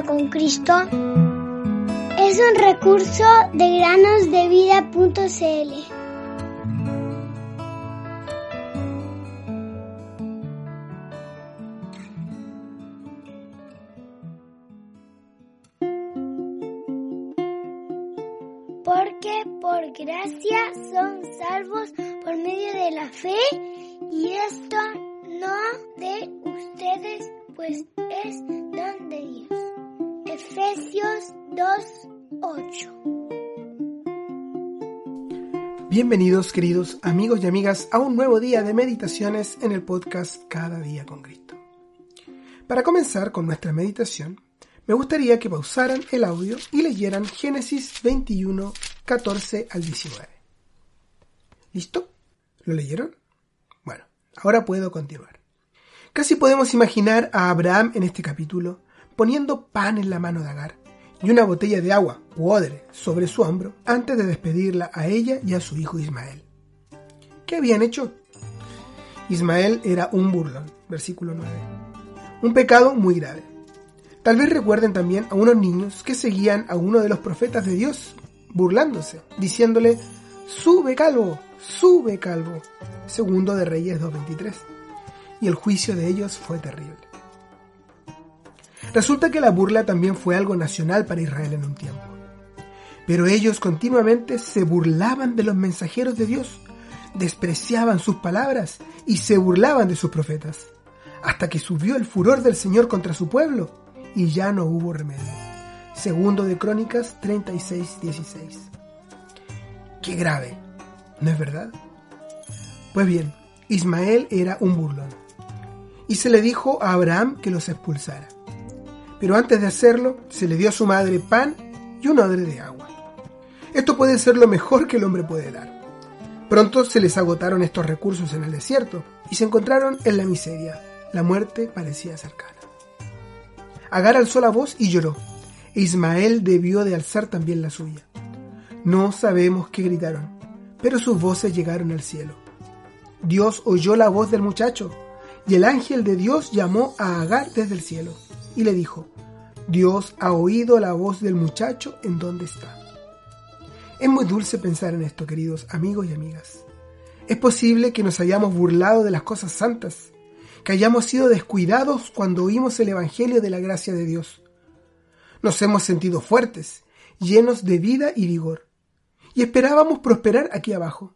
con Cristo es un recurso de granosdevida.cl. Porque por gracia son salvos por medio de la fe y esto no de ustedes, pues es. Efesios 2.8 Bienvenidos queridos amigos y amigas a un nuevo día de meditaciones en el podcast Cada día con Cristo. Para comenzar con nuestra meditación, me gustaría que pausaran el audio y leyeran Génesis 21, 14 al 19. ¿Listo? ¿Lo leyeron? Bueno, ahora puedo continuar. Casi podemos imaginar a Abraham en este capítulo poniendo pan en la mano de Agar y una botella de agua u odre sobre su hombro antes de despedirla a ella y a su hijo Ismael. ¿Qué habían hecho? Ismael era un burlón, versículo 9. Un pecado muy grave. Tal vez recuerden también a unos niños que seguían a uno de los profetas de Dios, burlándose, diciéndole, sube calvo, sube calvo. Segundo de Reyes 2.23. Y el juicio de ellos fue terrible. Resulta que la burla también fue algo nacional para Israel en un tiempo. Pero ellos continuamente se burlaban de los mensajeros de Dios, despreciaban sus palabras y se burlaban de sus profetas, hasta que subió el furor del Señor contra su pueblo y ya no hubo remedio. Segundo de Crónicas 36, 16. Qué grave, ¿no es verdad? Pues bien, Ismael era un burlón. Y se le dijo a Abraham que los expulsara pero antes de hacerlo se le dio a su madre pan y un odre de agua. Esto puede ser lo mejor que el hombre puede dar. Pronto se les agotaron estos recursos en el desierto y se encontraron en la miseria. La muerte parecía cercana. Agar alzó la voz y lloró, e Ismael debió de alzar también la suya. No sabemos qué gritaron, pero sus voces llegaron al cielo. Dios oyó la voz del muchacho, y el ángel de Dios llamó a Agar desde el cielo y le dijo, Dios ha oído la voz del muchacho en donde está. Es muy dulce pensar en esto, queridos amigos y amigas. Es posible que nos hayamos burlado de las cosas santas, que hayamos sido descuidados cuando oímos el Evangelio de la gracia de Dios. Nos hemos sentido fuertes, llenos de vida y vigor, y esperábamos prosperar aquí abajo.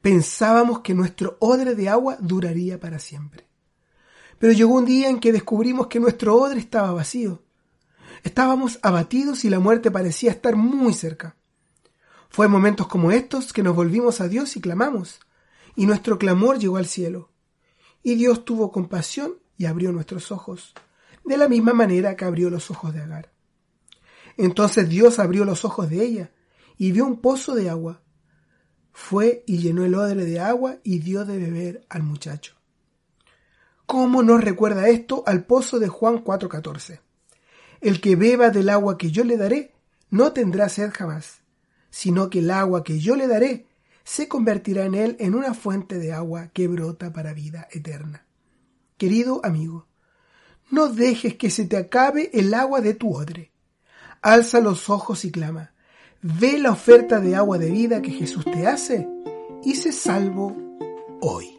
Pensábamos que nuestro odre de agua duraría para siempre. Pero llegó un día en que descubrimos que nuestro odre estaba vacío. Estábamos abatidos y la muerte parecía estar muy cerca. Fue en momentos como estos que nos volvimos a Dios y clamamos, y nuestro clamor llegó al cielo. Y Dios tuvo compasión y abrió nuestros ojos, de la misma manera que abrió los ojos de Agar. Entonces Dios abrió los ojos de ella y vio un pozo de agua. Fue y llenó el odre de agua y dio de beber al muchacho. ¿Cómo nos recuerda esto al pozo de Juan 4:14? El que beba del agua que yo le daré no tendrá sed jamás, sino que el agua que yo le daré se convertirá en él en una fuente de agua que brota para vida eterna. Querido amigo, no dejes que se te acabe el agua de tu odre. Alza los ojos y clama. Ve la oferta de agua de vida que Jesús te hace y se salvo hoy.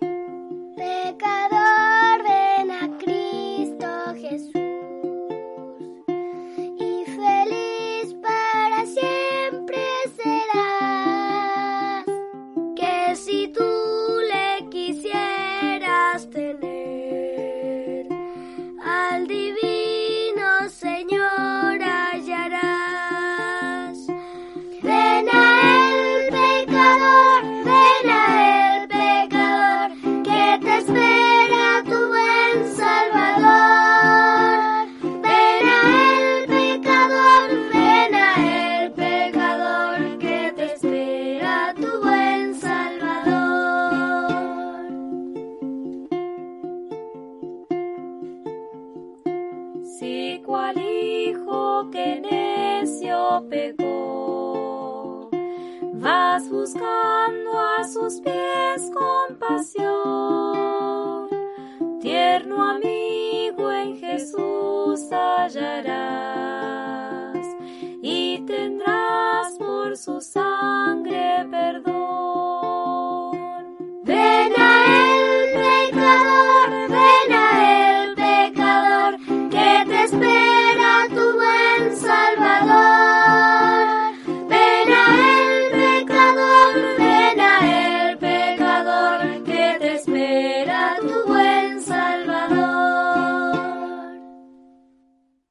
Vas buscando a sus pies compasión, tierno amigo en Jesús